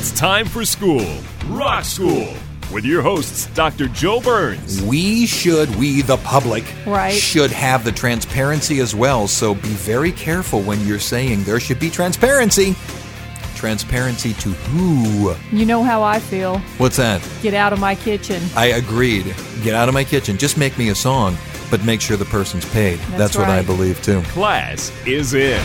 It's time for school, Rock School, with your hosts, Dr. Joe Burns. We should, we the public, Right. should have the transparency as well. So be very careful when you're saying there should be transparency. Transparency to who? You know how I feel. What's that? Get out of my kitchen. I agreed. Get out of my kitchen. Just make me a song, but make sure the person's paid. That's what I believe too. Class is in.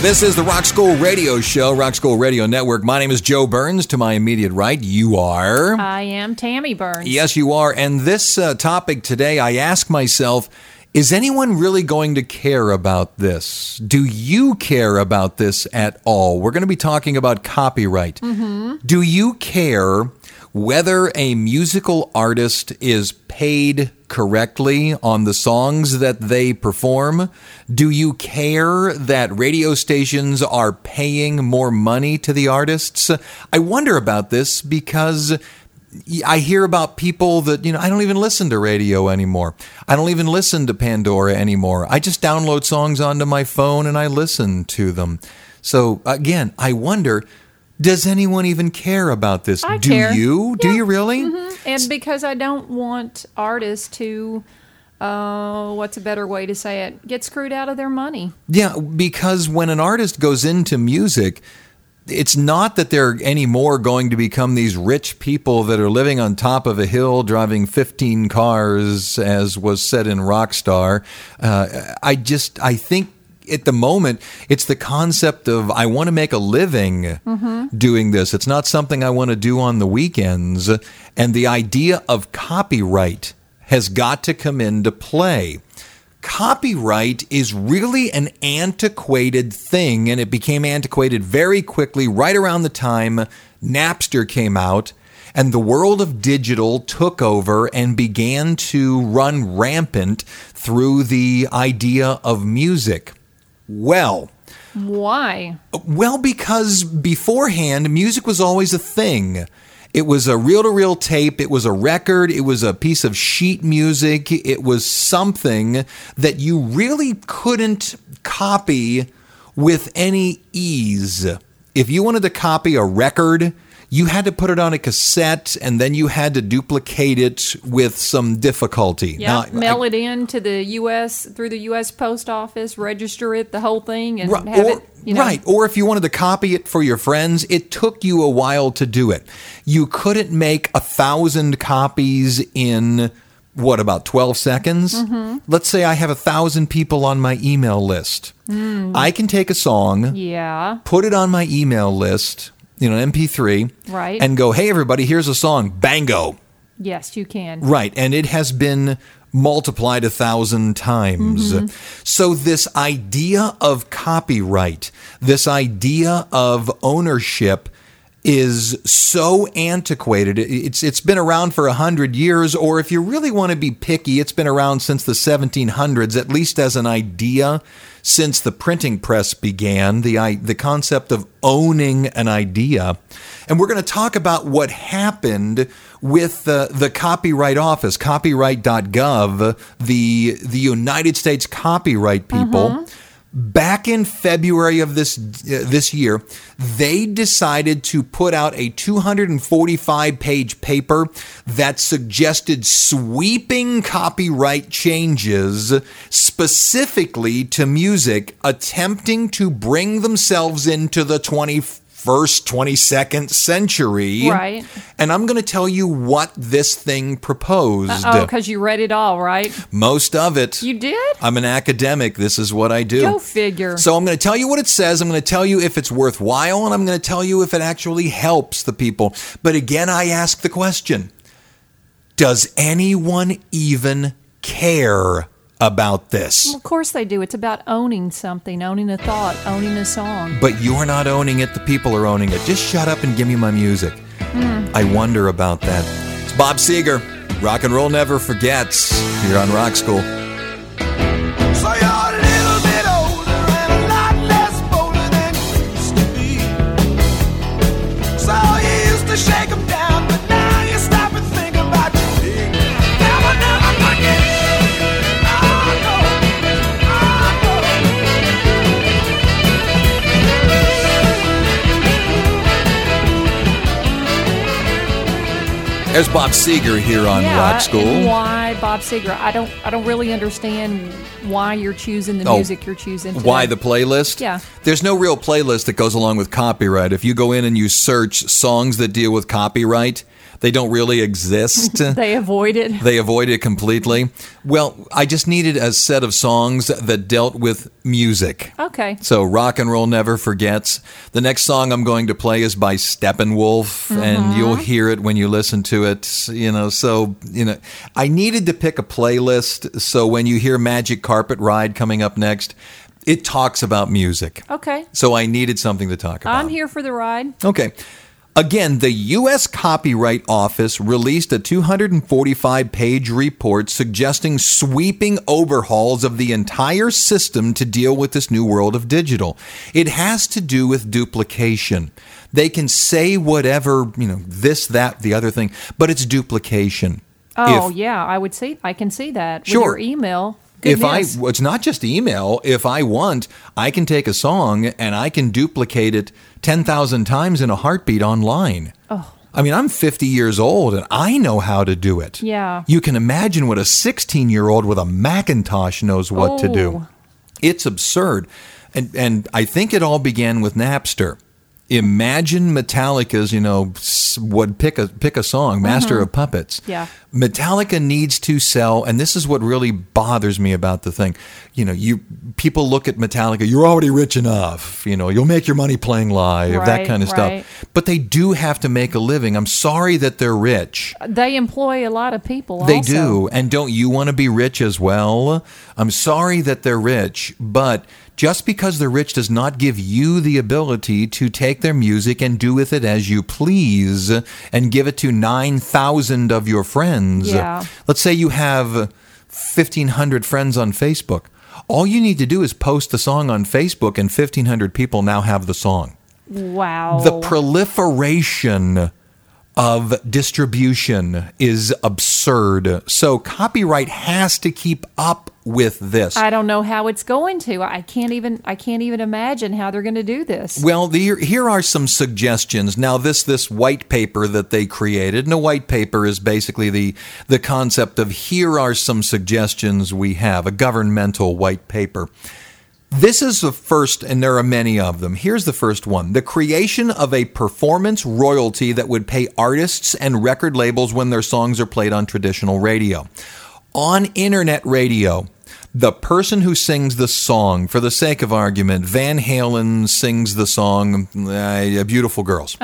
This is the Rock School Radio Show, Rock School Radio Network. My name is Joe Burns. To my immediate right, you are. I am Tammy Burns. Yes, you are. And this uh, topic today, I ask myself, is anyone really going to care about this? Do you care about this at all? We're going to be talking about copyright. Do you care whether a musical artist is paid correctly on the songs that they perform? Do you care that radio stations are paying more money to the artists? I wonder about this because I hear about people that, you know, I don't even listen to radio anymore. I don't even listen to Pandora anymore. I just download songs onto my phone and I listen to them. So again, I wonder, does anyone even care about this? I Do care. you? Do Yeah. you really? And because I don't want artists to, uh, what's a better way to say it, get screwed out of their money. Yeah, because when an artist goes into music, it's not that they're anymore going to become these rich people that are living on top of a hill driving 15 cars, as was said in Rockstar. Uh, I just, I think at the moment, it's the concept of I want to make a living mm-hmm. doing this. It's not something I want to do on the weekends. And the idea of copyright has got to come into play copyright is really an antiquated thing, and it became antiquated very quickly right around the time Napster came out. And the world of digital took over and began to run rampant through the idea of music. Well, Why? well, because beforehand, music was always a thing. It was a reel to reel tape, it was a record, it was a piece of sheet music, it was something that you really couldn't copy with any ease. If you wanted to copy a record, you had to put it on a cassette and then you had to duplicate it with some difficulty. Yeah, Now, I- mail it in to the U.S. through the U.S. Post Office, register it, the whole thing, and Right, have or, it. You know, right. Or if you wanted to copy it for your friends, it took you a while to do it. You couldn't make a thousand copies in what about 12 seconds? Mm-hmm. Let's say I have a thousand people on my email list. Mm. I can take a song, Yeah. put it on my email list, you know, MP3, Right. and go, hey, everybody, here's a song, bango. Yes, you can. Right, and it has been multiplied a thousand times. Mm-hmm. So, this idea of copyright, this idea of ownership, is so antiquated. It's it's been around for a hundred years, or if you really want to be picky, it's been around since the 1700s, at least as an idea. Since the printing press began, the the concept of owning an idea, and we're going to talk about what happened with the the Copyright Office, copyright.gov, the the United States copyright people. Mm-hmm. Back in February of this uh, this year, they decided to put out a 245 page paper that suggested sweeping copyright changes specifically to music attempting to bring themselves into the 21st 21st, 22nd century. Right. And I'm going to tell you what this thing proposed. Oh, because you read it all, right? Most of it. You did? I'm an academic. This is what I do. Go figure. So I'm going to tell you what it says. I'm going to tell you if it's worthwhile, and I'm going to tell you if it actually helps the people. But again, I ask the question Does anyone even care about this? Of course they do. It's about owning something, owning a thought, owning a song. But you're not owning it, the people are owning it. Just shut up and give me my music. Mm-hmm. I wonder about that. It's Bob Seger. Rock and roll never forgets. Here on Rock School. There's Bob Seger here on yeah, Rock School. why Bob Seger? I don't. I don't really understand why you're choosing the Oh, music you're choosing. Today. Why the playlist? Yeah. There's no real playlist that goes along with copyright. If you go in and you search songs that deal with copyright, they don't really exist. they avoid it. They avoid it completely. Well, I just needed a set of songs that dealt with music. Okay. So rock and roll never forgets. The next song I'm going to play is by Steppenwolf, and mm-hmm. you'll hear it when you listen to it. You know, so you know, I needed to pick a playlist so when you hear Magic Carpet Ride coming up next, it talks about music. Okay. So I needed something to talk about. I'm here for the ride. Okay. Again, the U.S. Copyright Office released a 245 page report suggesting sweeping overhauls of the entire system to deal with this new world of digital. It has to do with duplication. They can say whatever, you know, this, that, the other thing, but it's duplication. Oh If- yeah, I would see. I can see that. With Sure. your email. if I, well, it's not just email. If I want, I can take a song and I can duplicate it 10,000 times in a heartbeat online. Oh. I mean, I'm 50 years old and I know how to do it. Yeah. You can imagine what a 16 year old with a Macintosh knows what to do. Oh. It's absurd. And, and I think it all began with Napster. Imagine Metallica's, you know, would pick a pick a song, Master of Puppets. Mm-hmm. Yeah. Metallica needs to sell, and this is what really bothers me about the thing. You know, you people look at Metallica, you're already rich enough. You know, you'll make your money playing live, that kind of right. stuff. But they do have to make a living. I'm sorry that they're rich. they employ a lot of people. They also. do. And don't you want to be rich as well? I'm sorry that they're rich, but just because they're rich does not give you the ability to take their music and do with it as you please and give it to 9,000 of your friends. Yeah. Let's say you have 1,500 friends on Facebook. All you need to do is post the song on Facebook, and 1,500 people now have the song Wow. the proliferation of distribution is absurd. So copyright has to keep up with this. I don't know how it's going to. I can't even. I can't even imagine how they're going to do this. well, the, here are some suggestions. Now, this this white paper that they created, and a white paper is basically the the concept of here are some suggestions we have, a governmental white paper. This is the first, and there are many of them. Here's the first one the creation of a performance royalty that would pay artists and record labels when their songs are played on traditional radio. On internet radio, the person who sings the song, for the sake of argument, Van Halen sings the song uh, Beautiful Girls.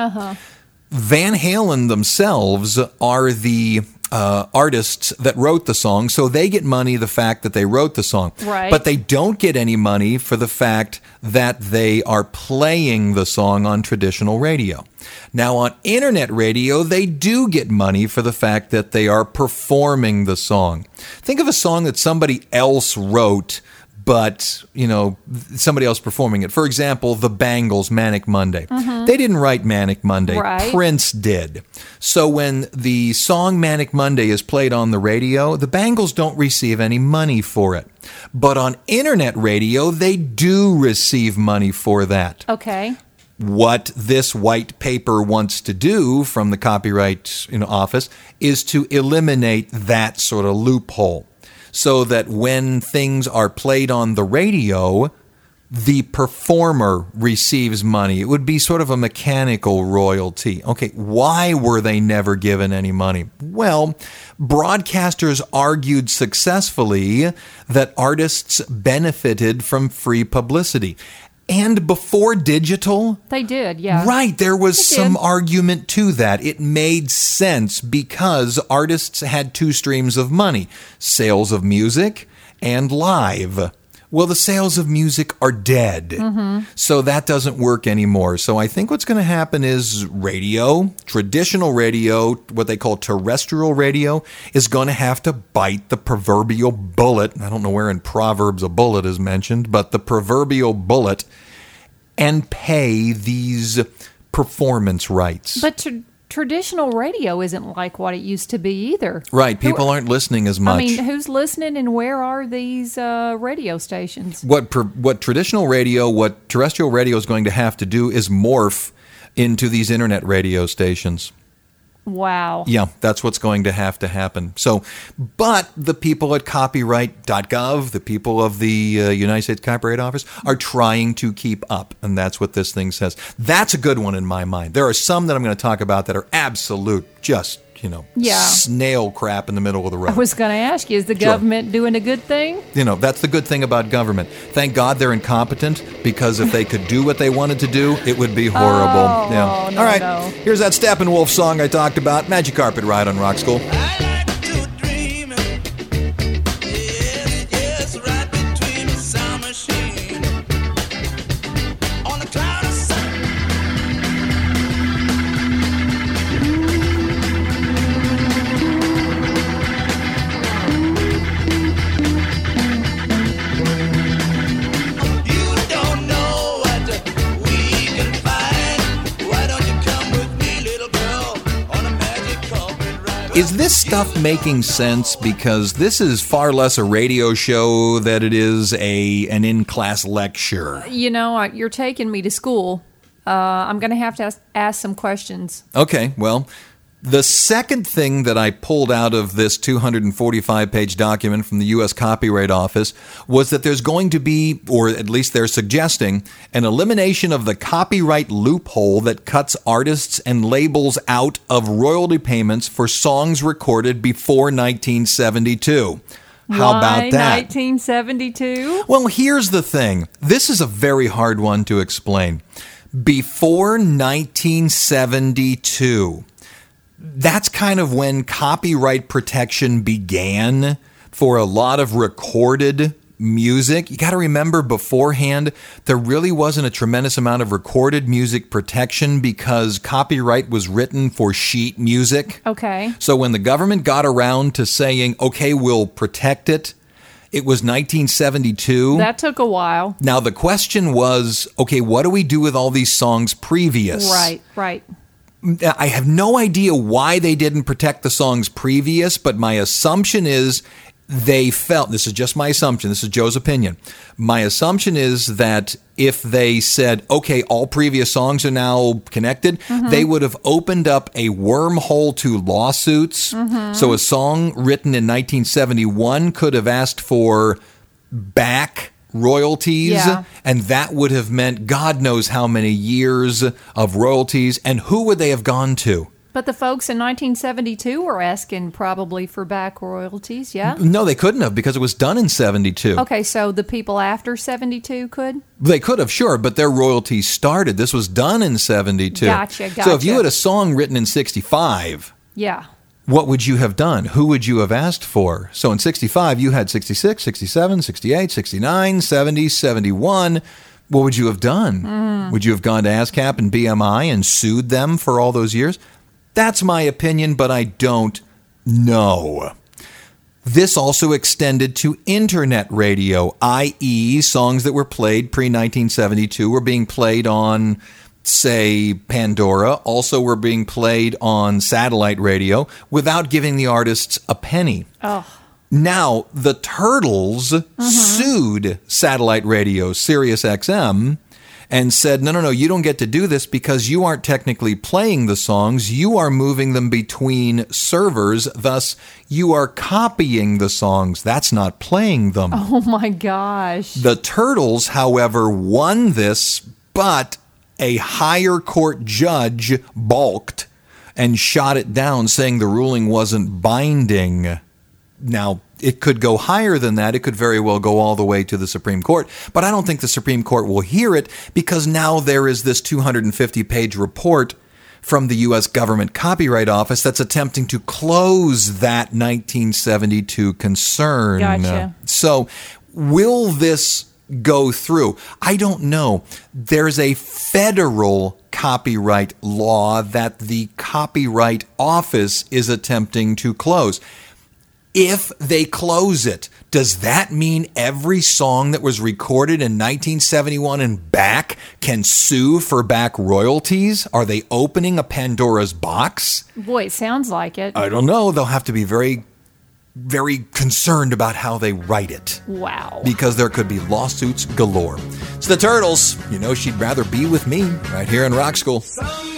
Van Halen themselves are the uh, artists that wrote the song, so they get money the fact that they wrote the song. Right. But they don't get any money for the fact that they are playing the song on traditional radio. Now, on internet radio, they do get money for the fact that they are performing the song. Think of a song that somebody else wrote but you know somebody else performing it. For example, the Bangles Manic Monday. Mm-hmm. They didn't write Manic Monday. Right. Prince did. So when the song Manic Monday is played on the radio, the Bangles don't receive any money for it. But on internet radio, they do receive money for that Okay. what this white paper wants to do from the copyright you know, office is to eliminate that sort of loophole so that when things are played on the radio the performer receives money. It would be sort of a mechanical royalty. Okay, why were they never given any money? Well, broadcasters argued successfully that artists benefited from free publicity. And before digital, They did, yeah. Right. There was They some did. argument to that. It made sense because artists had two streams of money sales of music and live. Well, the sales of music are dead. Mm-hmm. So that doesn't work anymore. So I think what's going to happen is radio, traditional radio, what they call terrestrial radio, is going to have to bite the proverbial bullet. I don't know where in Proverbs a bullet is mentioned, but the proverbial bullet and pay these performance rights. But tr- traditional radio isn't like what it used to be either. right, people aren't listening as much. I mean, who's listening and where are these uh, radio stations? what per, what traditional radio, what terrestrial radio is going to have to do is morph into these internet radio stations. Wow. Yeah, that's what's going to have to happen. So, but the people at copyright.gov, the people of the uh, United States Copyright Office are trying to keep up, and that's what this thing says. That's a good one in my mind. There are some that I'm going to talk about that are absolute, just, you know, Yeah. snail crap in the middle of the road. I was going to ask you, is the Sure. government doing a good thing? you know, that's the good thing about government. Thank God they're incompetent because if they could do what they wanted to do, it would be horrible. Oh, yeah. no, All right. no. Here's that Steppenwolf song I talked about. Magic Carpet Ride on Rock School. I Is this stuff making sense? Because this is far less a radio show than it is a an in class lecture. You know, you're taking me to school. Uh, I'm going to have to ask, ask some questions. Okay, well, the second thing that I pulled out of this 245 page document from the U.S. Copyright Office was that there's going to be, or at least they're suggesting, an elimination of the copyright loophole that cuts artists and labels out of royalty payments for songs recorded before 1972. How Why about that? 1972? Well, here's the thing. This is a very hard one to explain. Before 1972, that's kind of when copyright protection began for a lot of recorded music. You got to remember beforehand, there really wasn't a tremendous amount of recorded music protection because copyright was written for sheet music. Okay. So when the government got around to saying, okay, we'll protect it, it was 1972. That took a while. now the question was, okay, what do we do with all these songs previous? Right, right. I have no idea why they didn't protect the songs previous, but my assumption is they felt this is just my assumption. This is Joe's opinion. My assumption is that if they said, okay, all previous songs are now connected, mm-hmm. they would have opened up a wormhole to lawsuits. Mm-hmm. So a song written in 1971 could have asked for back royalties Yeah. and that would have meant god knows how many years of royalties and who would they have gone to But the folks in 1972 were asking probably for back royalties, yeah? no they couldn't have because it was done in 72 Okay, so the people after 72 could? they could have sure but their royalties started this was done in 72 Gotcha, so if you had a song written in 65 Yeah. What would you have done? Who would you have asked for? So in 65, you had 66, 67, 68, 69, 70, 71. What would you have done? Mm. Would you have gone to ASCAP and BMI and sued them for all those years? That's my opinion, but I don't know. This also extended to internet radio, i.e., songs that were played pre 1972 were being played on, say, Pandora, also were being played on satellite radio without giving the artists a penny. Oh. Now, the Turtles sued satellite radio, Sirius XM, and said, no, no, no, you don't get to do this because you aren't technically playing the songs. You are moving them between servers. Thus, you are copying the songs. That's not playing them. Oh my gosh. The Turtles, however, won this, but a higher court judge balked and shot it down, saying the ruling wasn't binding. Now, it could go higher than that. It could very well go all the way to the Supreme Court. But I don't think the Supreme Court will hear it because now there is this 250 page report from the U.S. Government Copyright Office that's attempting to close that 1972 concern. Gotcha. So, will this go through? I don't know. There's a federal copyright law that the Copyright Office is attempting to close. If they close it, does that mean every song that was recorded in 1971 and back can sue for back royalties? Are they opening a Pandora's box? Boy, it sounds like it. I don't know. They'll have to be very, very concerned about how they write it wow. because there could be lawsuits galore. It's the Turtles. You know she'd rather be with me right here in Rock School. Some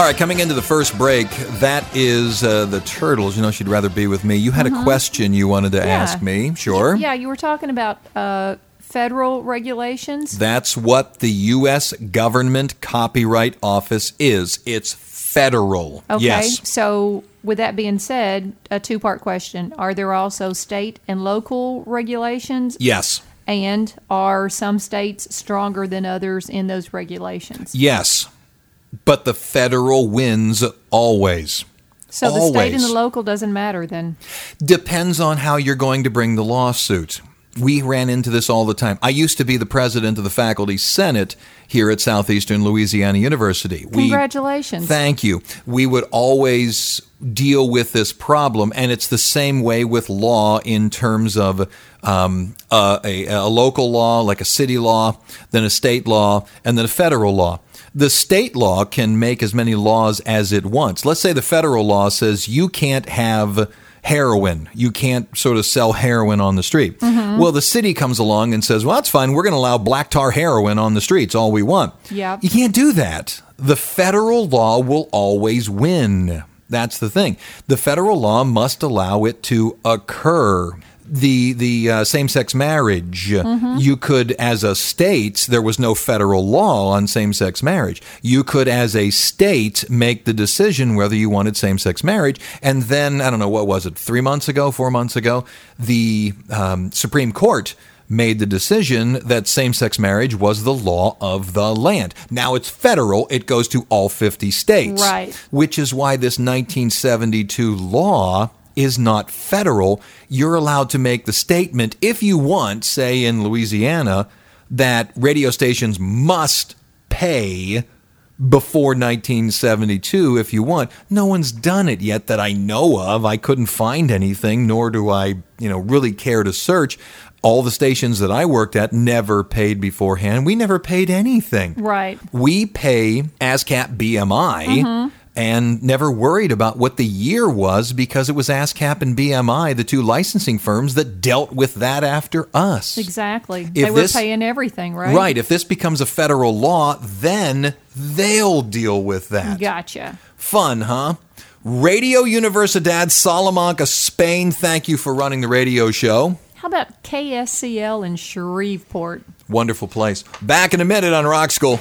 All right, coming into the first break, that is uh, the Turtles. You know she'd rather be with me. You had a question you wanted to Mm-hmm. Yeah. ask me. Sure. Yeah, you were talking about uh, federal regulations. That's what the U.S. Government Copyright Office is. It's federal. Okay. Yes. So, with that being said, a two part question. Are there also state and local regulations? Yes. And are some states stronger than others in those regulations? Yes. But the federal wins always. So, the state and the local doesn't matter then? Depends on how you're going to bring the lawsuit. We ran into this all the time. I used to be the president of the faculty senate here at Southeastern Louisiana University. We- Congratulations. Thank you. We would always deal with this problem, and it's the same way with law in terms of um, uh, a, a local law, like a city law, then a state law, and then a federal law. The state law can make as many laws as it wants. Let's say the federal law says you can't have heroin. You can't sort of sell heroin on the street. Mm-hmm. Well, the city comes along and says, well, that's fine. We're going to allow black tar heroin on the streets all we want. Yep. You can't do that. The federal law will always win. That's the thing. The federal law must allow it to occur. The the uh, same sex marriage, you could, as a state, there was no federal law on same sex marriage. You could, as a state, make the decision whether you wanted same sex marriage. And then, I don't know, what was it, three months ago, four months ago, the um, Supreme Court made the decision that same sex marriage was the law of the land. Now it's federal, it goes to all 50 states. Right. Which is why this 1972 law is not federal. You're allowed to make the statement, if you want, say in Louisiana, that radio stations must pay before 1972 if you want. No one's done it yet that I know of. I couldn't find anything, nor do I, you know, really care to search. All the stations that I worked at never paid beforehand. We never paid anything. Right. We pay ASCAP BMI mm-hmm. And never worried about what the year was because it was ASCAP and BMI, the two licensing firms that dealt with that after us. Exactly. If they were this- paying everything, right? Right. If this becomes a federal law, then they'll deal with that. Gotcha. Fun, huh? Radio Universidad Salamanca, Spain, thank you for running the radio show. How about KSCL in Shreveport? Wonderful place. Back in a minute on Rock School.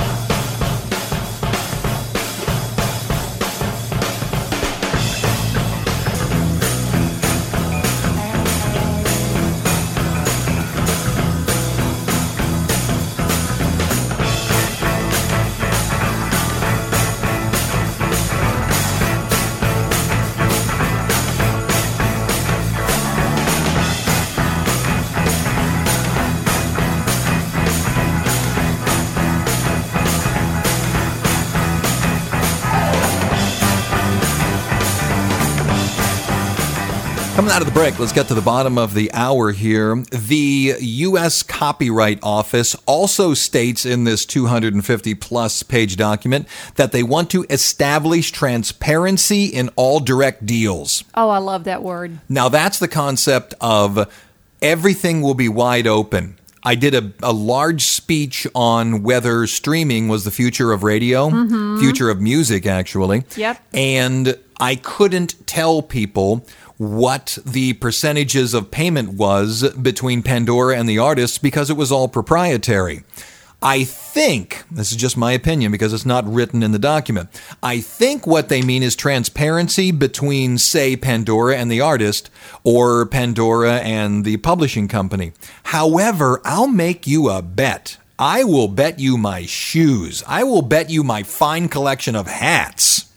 Coming out of the break, let's get to the bottom of the hour here. The U.S. Copyright Office also states in this 250 plus page document that they want to establish transparency in all direct deals. Oh, I love that word. Now, that's the concept of everything will be wide open. I did a, a large speech on whether streaming was the future of radio, mm-hmm. future of music, actually. Yep. And I couldn't tell people what the percentages of payment was between Pandora and the artists because it was all proprietary. I think, this is just my opinion because it's not written in the document. I think what they mean is transparency between, say, Pandora and the artist or Pandora and the publishing company. However, I'll make you a bet. I will bet you my shoes. I will bet you my fine collection of hats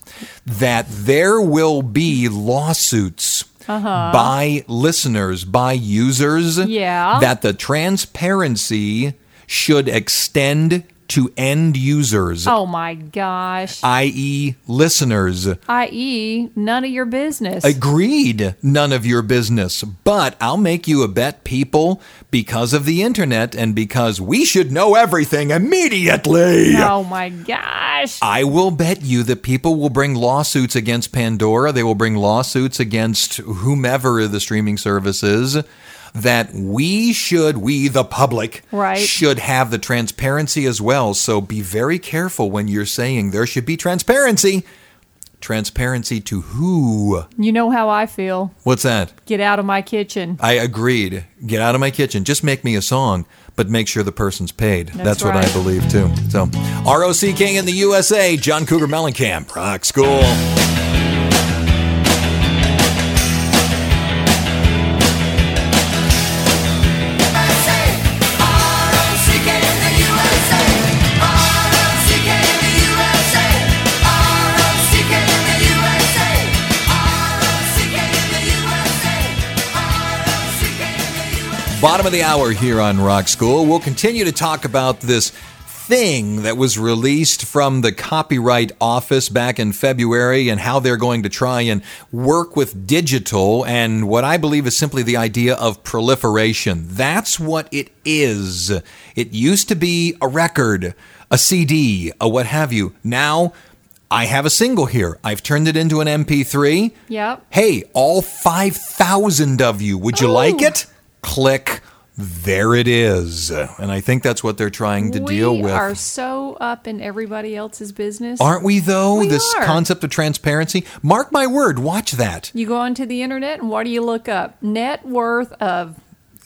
that there will be lawsuits uh-huh. by listeners, by users, Yeah. that the transparency should extend to end users, Oh my gosh. i.e., listeners. I.e., none of your business. Agreed, none of your business. But I'll make you a bet, people, because of the internet and because we should know everything immediately. oh my gosh. I will bet you that people will bring lawsuits against Pandora. They will bring lawsuits against whomever the streaming service is. That we should, we the public, Right. should have the transparency as well. So be very careful when you're saying there should be transparency. Transparency to who? You know how I feel. What's that? Get out of my kitchen. I agreed. Get out of my kitchen. Just make me a song, but make sure the person's paid. That's, That's what I believe too. So, ROC King in the USA, John Cougar Mellencamp, Rock School. Bottom of the hour here on Rock School. We'll continue to talk about this thing that was released from the Copyright Office back in February and how they're going to try and work with digital and what I believe is simply the idea of proliferation. That's what it is. It used to be a record, a CD, a what have you. Now, I have a single here. I've turned it into an MP3. Yep. Hey, all 5,000 of you, would you like it? Click. There it is. And I think that's what they're trying to deal with. we are so up in everybody else's business. Aren't we, though? We this are. concept of transparency. Mark my word, watch that. You go onto the internet and what do you look up? Net worth of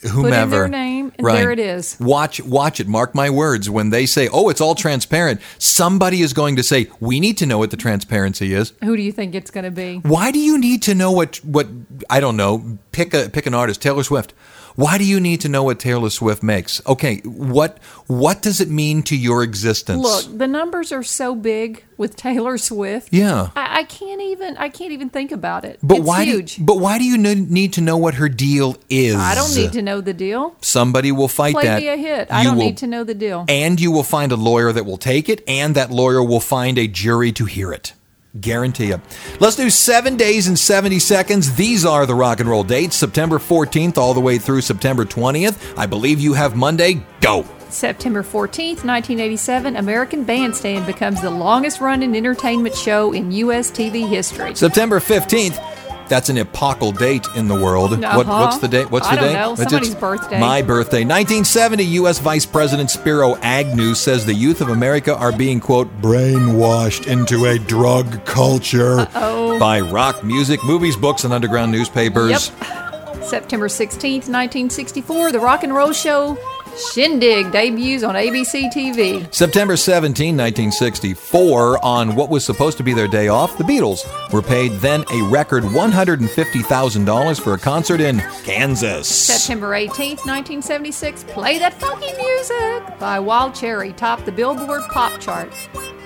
Whomever. Put in their name, and there it is. Watch, watch it. Mark my words. When they say, "Oh, it's all transparent," somebody is going to say, "We need to know what the transparency is." who do you think it's going to be? Why do you need to know what what I don't know? Pick a pick an artist, Taylor Swift. Why do you need to know what Taylor Swift makes? Okay, what what does it mean to your existence? Look, the numbers are so big with Taylor Swift. Yeah. I, I can't even I can't even think about it. but it's why huge. Do, but why do you need to know what her deal is? I don't need to know the deal. Somebody will fight Play that. me a hit. I You don't will- need to know the deal. And you will find a lawyer that will take it, and that lawyer will find a jury to hear it. Guarantee you. Let's do seven days and 70 seconds. These are the rock and roll dates September 14th all the way through September 20th. I believe you have Monday. Go. September 14th, 1987, American Bandstand becomes the longest running entertainment show in U.S. TV history. September 15th. That's an epochal date in the world. Uh-huh. what's the date? What's I the date? know. Somebody's it's birthday. My birthday. 1970, U.S. Vice President Spiro Agnew says the youth of America are being, quote, brainwashed into a drug culture by rock music, movies, books, and underground newspapers. Yep. September 16th, 1964, the rock and roll show Shindig debuts on ABC TV. September 17, 1964, on what was supposed to be their day off, the Beatles were paid then a record $150,000 for a concert in Kansas. September 18, 1976, Play That Funky Music by Wild Cherry topped the Billboard Pop chart.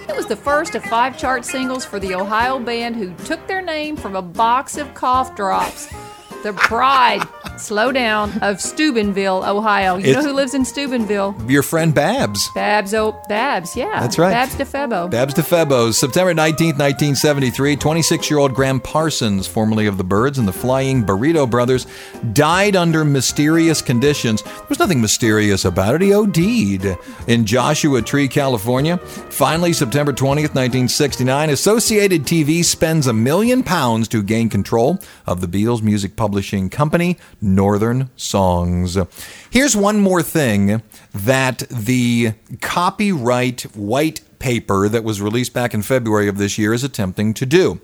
It was the first of five chart singles for the Ohio band who took their name from a box of cough drops. The pride, slow down, of Steubenville, Ohio. You know who lives in Steubenville? Your friend Babs. Babs, oh, Babs, yeah. That's right. Babs DeFebo. Babs DeFebo, September 19th, 1973. 26 year old Gram Parsons, formerly of the Byrds and the Flying Burrito Brothers, died under mysterious conditions. There was nothing mysterious about it. He OD'd in Joshua Tree, California. Finally, September 20th, 1969, Associated TV spends a million pounds to gain control of the Beatles music publishing company, Northern Songs. Here's one more thing that the copyright white paper that was released back in February of this year is attempting to do.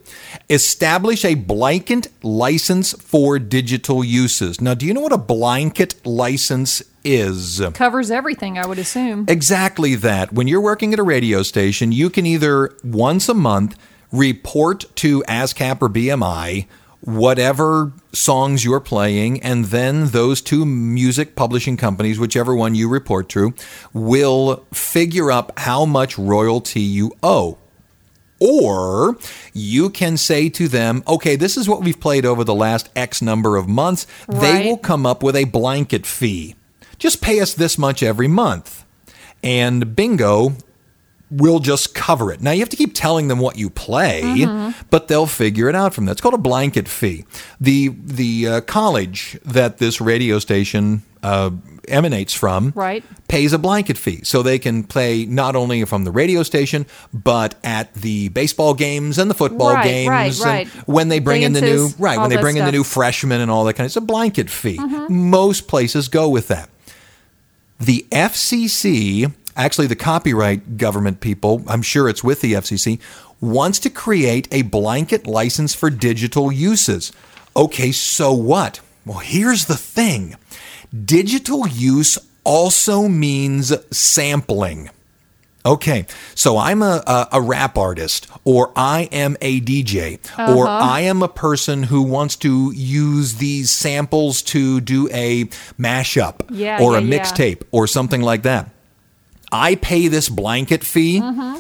Establish a blanket license for digital uses. Now, do you know what a blanket license is? Covers everything, I would assume. Exactly that. When you're working at a radio station, you can either once a month report to ASCAP or BMI whatever songs you're playing, and then those two music publishing companies, whichever one you report to, will figure up how much royalty you owe. Or you can say to them, okay, this is what we've played over the last X number of months. They will come up with a blanket fee. Just pay us this much every month. And bingo, we'll just cover it. Now you have to keep telling them what you play, but they'll figure it out from that. It's called a blanket fee. The the uh, college that this radio station uh, emanates from Right. pays a blanket fee, so they can play not only from the radio station but at the baseball games and the football Right, games. right, and. When they bring in the new right when they bring in the. Mm-hmm. new freshmen and all that kind of. It's a blanket fee. Most places go with that. The FCC, actually the copyright government people, I'm sure it's with the FCC, wants to create a blanket license for digital uses. Okay, so what? Well, here's the thing digital use also means sampling. Okay, so I'm a, a, a rap artist, or I am a DJ, or uh-huh. I am a person who wants to use these samples to do a mashup Yeah, or a yeah, yeah. mixtape or something like that. I pay this blanket fee. Mm-hmm.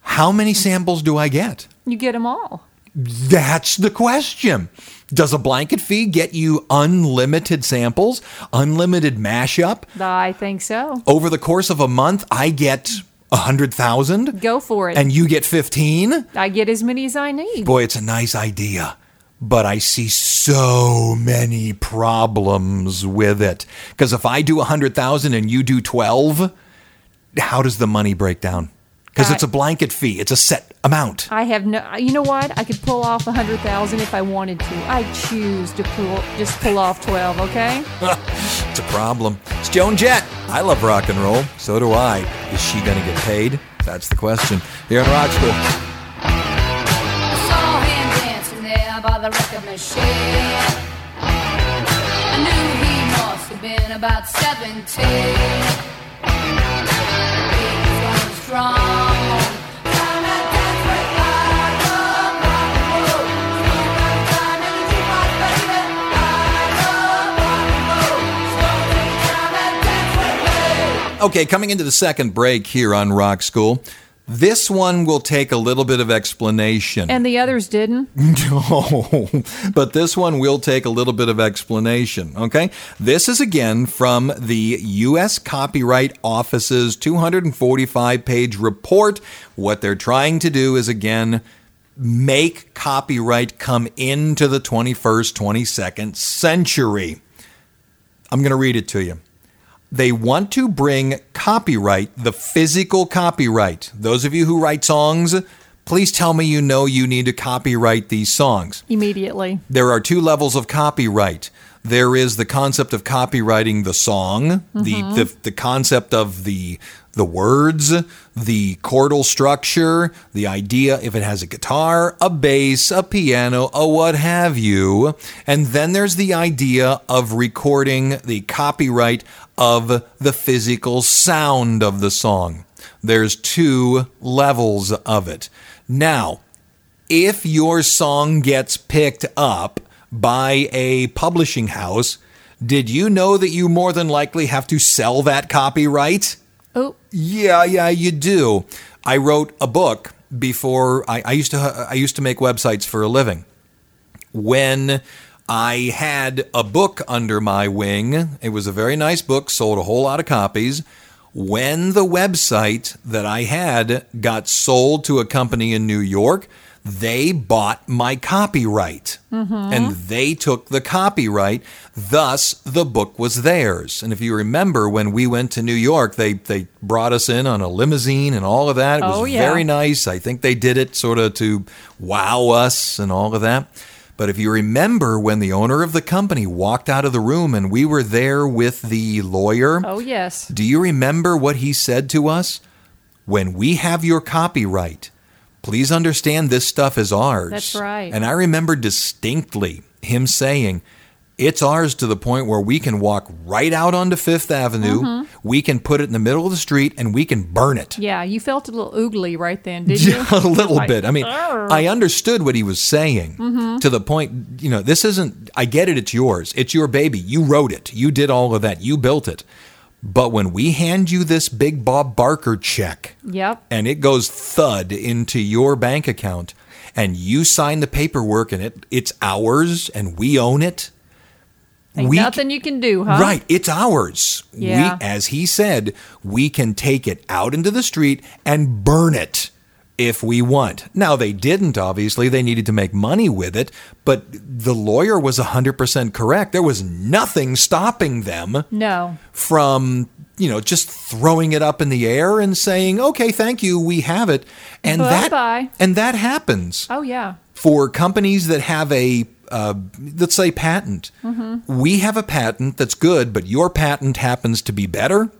How many samples do I get? You get them all. That's the question. Does a blanket fee get you unlimited samples, unlimited mashup? I think so. Over the course of a month, I get a hundred thousand, Go for it. and you get fifteen. I get as many as I need. Boy, it's a nice idea, but I see so many problems with it. Because if I do a hundred thousand and you do twelve, how does the money break down? Because it's a blanket fee; it's a set amount. I have no. You know what? I could pull off a hundred thousand if I wanted to. I choose to pull just pull off twelve. Okay. It's a problem. It's Joan Jett. I love rock and roll. So do I. Is she going to get paid? That's the question. Here in Rock School. I saw him dancing there by the record machine. I knew he must have been about 17. Okay, coming into the second break here on Rock School. This one will take a little bit of explanation. And the others didn't. No, but this one will take a little bit of explanation. Okay. This is again from the U.S. Copyright Office's 245 page report. What they're trying to do is again make copyright come into the 21st, 22nd century. I'm going to read it to you. They want to bring copyright, the physical copyright. Those of you who write songs, please tell me you know you need to copyright these songs. Immediately. There are two levels of copyright. There is the concept of copyrighting the song, the, mm-hmm. the the concept of the the words, the chordal structure, the idea if it has a guitar, a bass, a piano, a what have you. And then there's the idea of recording the copyright of the physical sound of the song. There's two levels of it. Now, if your song gets picked up by a publishing house, did you know that you more than likely have to sell that copyright? Oh, Yeah, yeah, you do. I wrote a book before I, I used to I used to make websites for a living. When I had a book under my wing. It was a very nice book, sold a whole lot of copies. When the website that I had got sold to a company in New York, they bought my copyright mm-hmm. and they took the copyright. Thus, the book was theirs. And if you remember, when we went to New York, they, they brought us in on a limousine and all of that. It was Oh, yeah. very nice. I think they did it sort of to wow us and all of that. But if you remember when the owner of the company walked out of the room and we were there with the lawyer, Oh, yes. do you remember what he said to us? When we have your copyright, please understand this stuff is ours. That's right. And I remember distinctly him saying, it's ours to the point where we can walk right out onto Fifth Avenue, Mm-hmm. we can put it in the middle of the street, and we can burn it. Yeah, you felt a little oogly right then, did you? A little Like, bit. I mean, I understood what he was saying Mm-hmm. to the point, you know, this isn't, I get it, it's yours. It's your baby. You wrote it. You did all of that. You built it. But when we hand you this big Bob Barker check Yep. and it goes thud into your bank account and you sign the paperwork and it, it's ours and we own it, Ain't we nothing you can do, huh? Right, it's ours. Yeah. We as he said, we can take it out into the street and burn it if we want. Now they didn't obviously, they needed to make money with it, but the lawyer was 100% correct. There was nothing stopping them No. from you know just throwing it up in the air and saying okay thank you we have it and that Bye-bye. and that happens Oh, yeah. for companies that have a uh, let's say patent. Mm-hmm. we have a patent that's good but your patent happens to be better.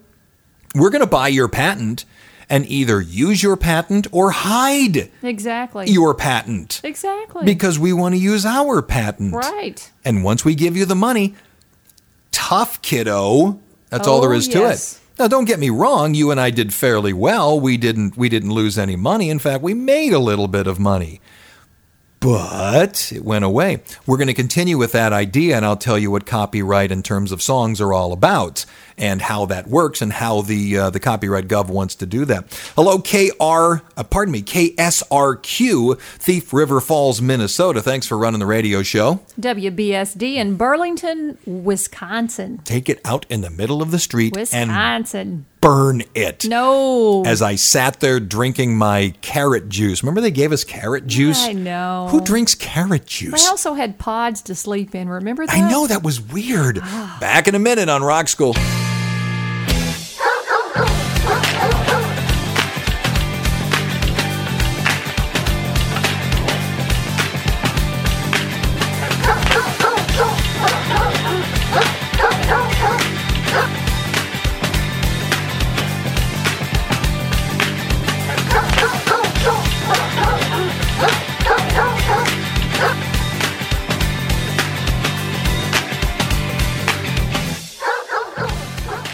We're going to buy your patent and either use your patent or hide Exactly. your patent. Exactly. because we want to use our patent. Right. and once we give you the money tough kiddo that's all Oh, there is to it. now don't get me wrong you and i did fairly well. We didn't we didn't lose any money. In fact we made a little bit of money but it went away. We're going to continue with that idea, and I'll tell you what copyright in terms of songs are all about, and how that works, and how the uh, the copyright gov wants to do that. Hello, KR, uh, pardon me, KSRQ, Thief River Falls, Minnesota. Thanks for running the radio show. WBSD in Burlington, Wisconsin. Take it out in the middle of the street and Wisconsin. burn it. No. As I sat there drinking my carrot juice. Remember they gave us carrot juice? I know. Who drinks carrot juice? I also had pods to sleep in. Remember that? I know that was weird. Back in a minute on Rock School.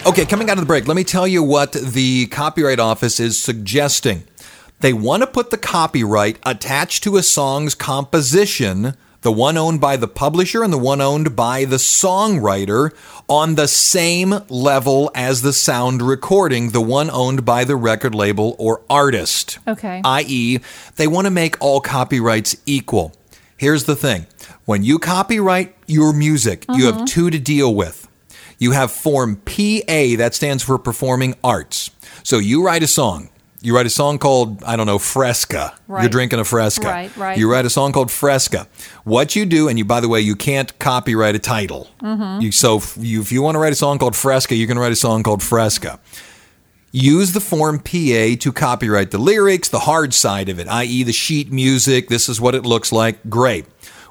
Okay, coming out of the break, let me tell you what the Copyright Office is suggesting. They want to put the copyright attached to a song's composition, the one owned by the publisher and the one owned by the songwriter, on the same level as the sound recording, the one owned by the record label or artist. Okay. i.e., they want to make all copyrights equal. Here's the thing when you copyright your music, you have mm-hmm. two to deal with. You have Form PA, that stands for Performing Arts. So you write a song. You write a song called, I don't know, Fresca. You're drinking a Fresca. Right, right. You write a song called Fresca. What you do, and you, by the way, you can't copyright a title. Mm-hmm. You, so you, if you want to write a song called Fresca, you can write a song called Fresca. Use the Form PA to copyright the lyrics, the hard side of it, i.e., the sheet music. This is what it looks like. Great.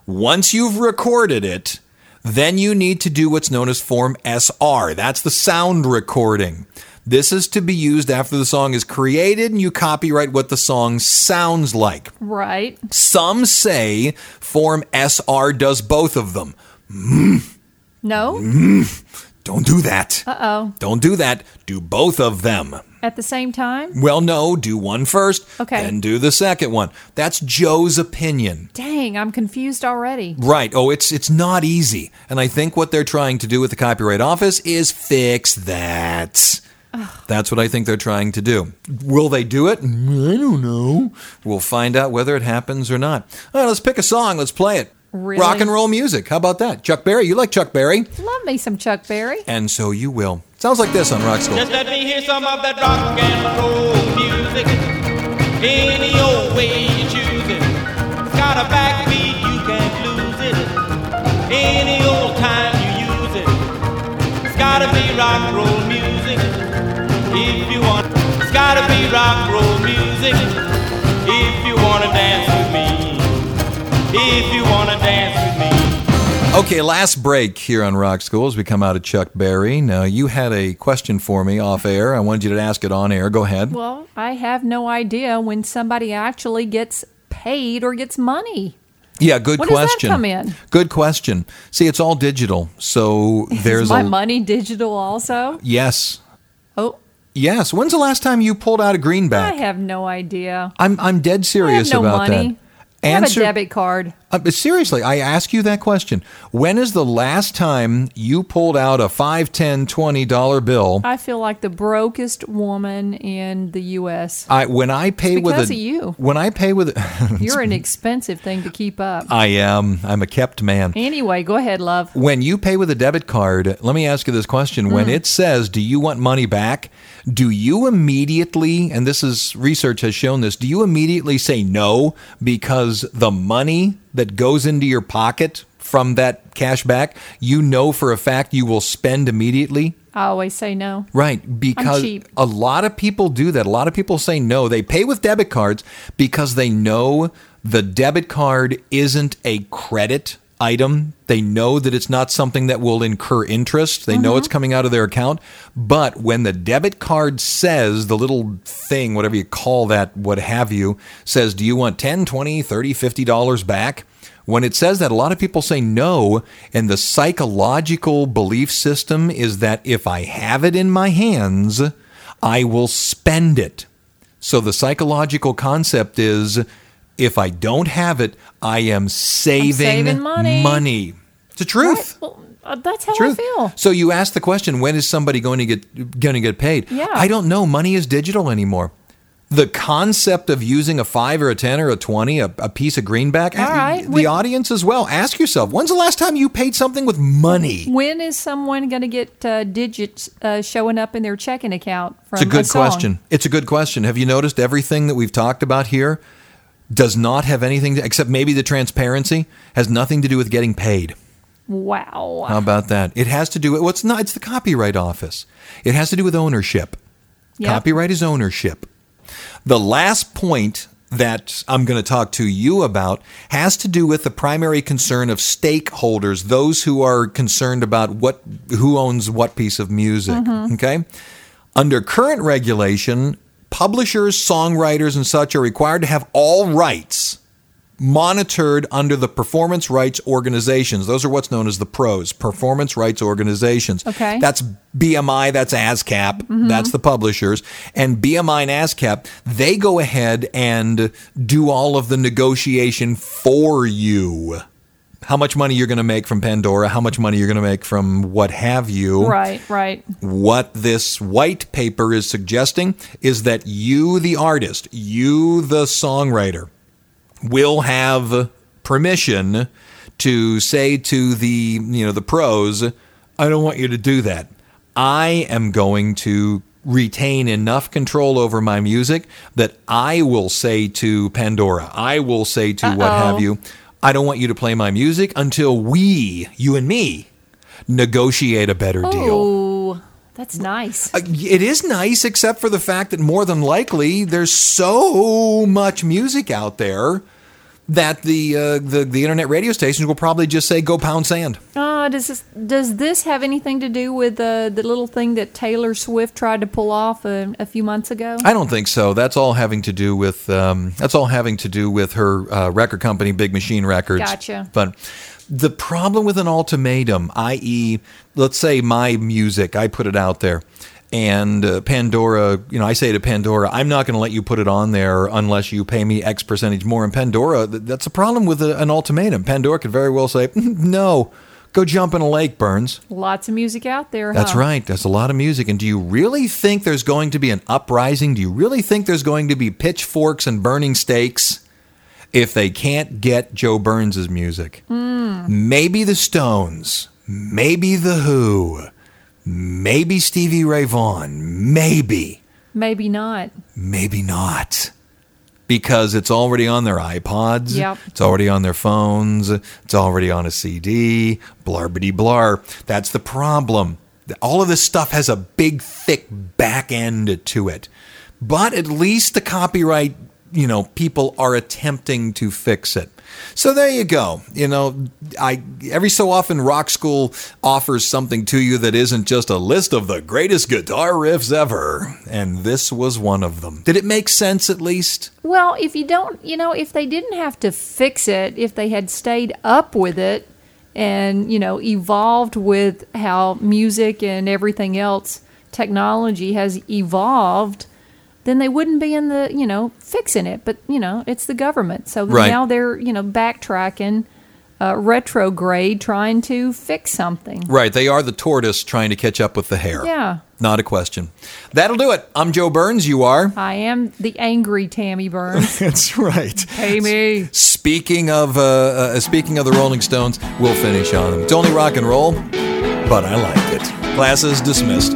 Once you've recorded it, then you need to do what's known as Form SR. That's the sound recording. This is to be used after the song is created and you copyright what the song sounds like. right. Some say Form SR does both of them. No. Don't do that. Uh oh. Don't do that. Do both of them. At the same time? Well, no, do one first, Okay. then do the second one. That's Joe's opinion. Dang, I'm confused already. Right. Oh, it's it's not easy. And I think what they're trying to do with the Copyright Office is fix that. That's what I think they're trying to do. Will they do it? I don't know. We'll find out whether it happens or not. All right, let's pick a song. Let's play it. Really? Rock and roll music. How about that? Chuck Berry. You like Chuck Berry? Love me some Chuck Berry. And so you will. Sounds like this on Rock School. Just let me hear some of that rock and roll music. Any old way you choose it. It's got a backbeat, you can't lose it. Any old time you use it. It's gotta be rock and roll music. If you want, it's gotta be rock and roll music. If you wanna dance with me. If you wanna dance with me. Okay, last break here on Rock School as we come out of Chuck Berry. Now, you had a question for me off air. I wanted you to ask it on air. Go ahead. Well, I have no idea when somebody actually gets paid or gets money. Yeah, good When does that question. come in? Good question. See, it's all digital. So there's Is my a money digital also? Yes. Oh, Yes. When's the last time you pulled out a greenback? I have no idea. I'm I'm dead I have serious no about money. that. I have a debit card. Uh, but seriously, I ask you that question. When is the last time you pulled out a 5, 10, 20 dollar bill? I feel like the brokest woman in the U.S. I when I pay with because a of you. when I pay with You're an expensive thing to keep up. I am I'm a kept man. Anyway, go ahead, love. When you pay with a debit card, let me ask you this question. Mm. When it says, Do you want money back? Do you immediately, and this is research has shown this, do you immediately say no because the money that goes into your pocket from that cash back, you know for a fact you will spend immediately? I always say no. Right, because a lot of people do that. A lot of people say no. They pay with debit cards because they know the debit card isn't a credit item. They know that it's not something that will incur interest. They know mm-hmm. it's coming out of their account. But when the debit card says, the little thing, whatever you call that, what have you, says, do you want 10, 20, 30, 50 dollars back? When it says that, a lot of people say no, and the psychological belief system is that if I have it in my hands, I will spend it. So the psychological concept is if I don't have it, I am saving, saving money. money. It's the truth. Well, uh, that's how Truth. I feel. So you ask the question, when is somebody going to get going to get paid? Yeah. I don't know. Money is digital anymore. The concept of using a five or a ten or a twenty, a, a piece of greenback. All right. The When- audience as well. Ask yourself, when's the last time you paid something with money? When is someone going to get uh, digits uh, showing up in their checking account from It's a good song? question. It's a good question. Have you noticed everything that we've talked about here does not have anything to, except maybe the transparency has nothing to do with getting paid. Wow. How about that? It has to do with what's not. It's the Copyright Office. It has to do with ownership. Yep. Copyright is ownership. The last point that I'm going to talk to you about has to do with the primary concern of stakeholders, those who are concerned about what who owns what piece of music. Mm-hmm. Okay? Under current regulation, publishers, songwriters, and such are required to have all rights monitored under the performance rights organizations. Those are what's known as the pros, performance rights organizations. Okay. That's BMI, that's ASCAP, mm-hmm. that's the publishers. And BMI and ASCAP, they go ahead and do all of the negotiation for you. How much money you're going to make from Pandora, how much money you're going to make from what have you. Right, right. What this white paper is suggesting is that you, the artist, you, the songwriter, will have permission to say to the you know the pros, I don't want you to do that. I am going to retain enough control over my music that I will say to Pandora, I will say to what Uh-oh. have you, I don't want you to play my music until we, you and me, negotiate a better deal. Oh, that's nice. Uh, It is nice, except for the fact that more than likely there's so much music out there that the uh, the the internet radio stations will probably just say go pound sand. Uh, does this does this have anything to do with uh, the little thing that Taylor Swift tried to pull off a, a few months ago? I don't think so. That's all having to do with um, that's all having to do with her uh, record company, Big Machine Records. Gotcha. But the problem with an ultimatum, i.e., let's say my music, I put it out there, and uh, Pandora, you know, I say to Pandora, I'm not going to let you put it on there unless you pay me X percentage more. And Pandora, th- that's a problem with a, an ultimatum. Pandora could very well say, no, go jump in a lake, Burns. Lots of music out there. That's huh? right. That's a lot of music. And do you really think there's going to be an uprising? Do you really think there's going to be pitchforks and burning stakes if they can't get Joe Burns' music. Maybe the Stones, maybe the Who, maybe Stevie Ray Vaughan, maybe, Maybe not. maybe not. Because it's already on their iPods, Yep. it's already on their phones, it's already on a CD, blarbity blar. That's the problem. All of this stuff has a big, thick back end to it. But at least the copyright, you know, people are attempting to fix it. So there you go. You know, I every so often Rock School offers something to you that isn't just a list of the greatest guitar riffs ever, and this was one of them. Did it make sense at least? Well, if you don't, you know, if they didn't have to fix it, if they had stayed up with it and, you know, evolved with how music and everything else, technology has evolved, then they wouldn't be in the, you know, fixing it. But, you know, it's the government. So Right. now they're, you know, backtracking, uh, retrograde, trying to fix something. Right, they are the tortoise trying to catch up with the hare. Yeah. Not a question. That'll do it. I'm Joe Burns. You are. I am the angry Tammy Burns. That's right. Me. Speaking of uh, uh, speaking of the Rolling Stones, we'll finish on them. It's only rock and roll, but I like it. Classes dismissed.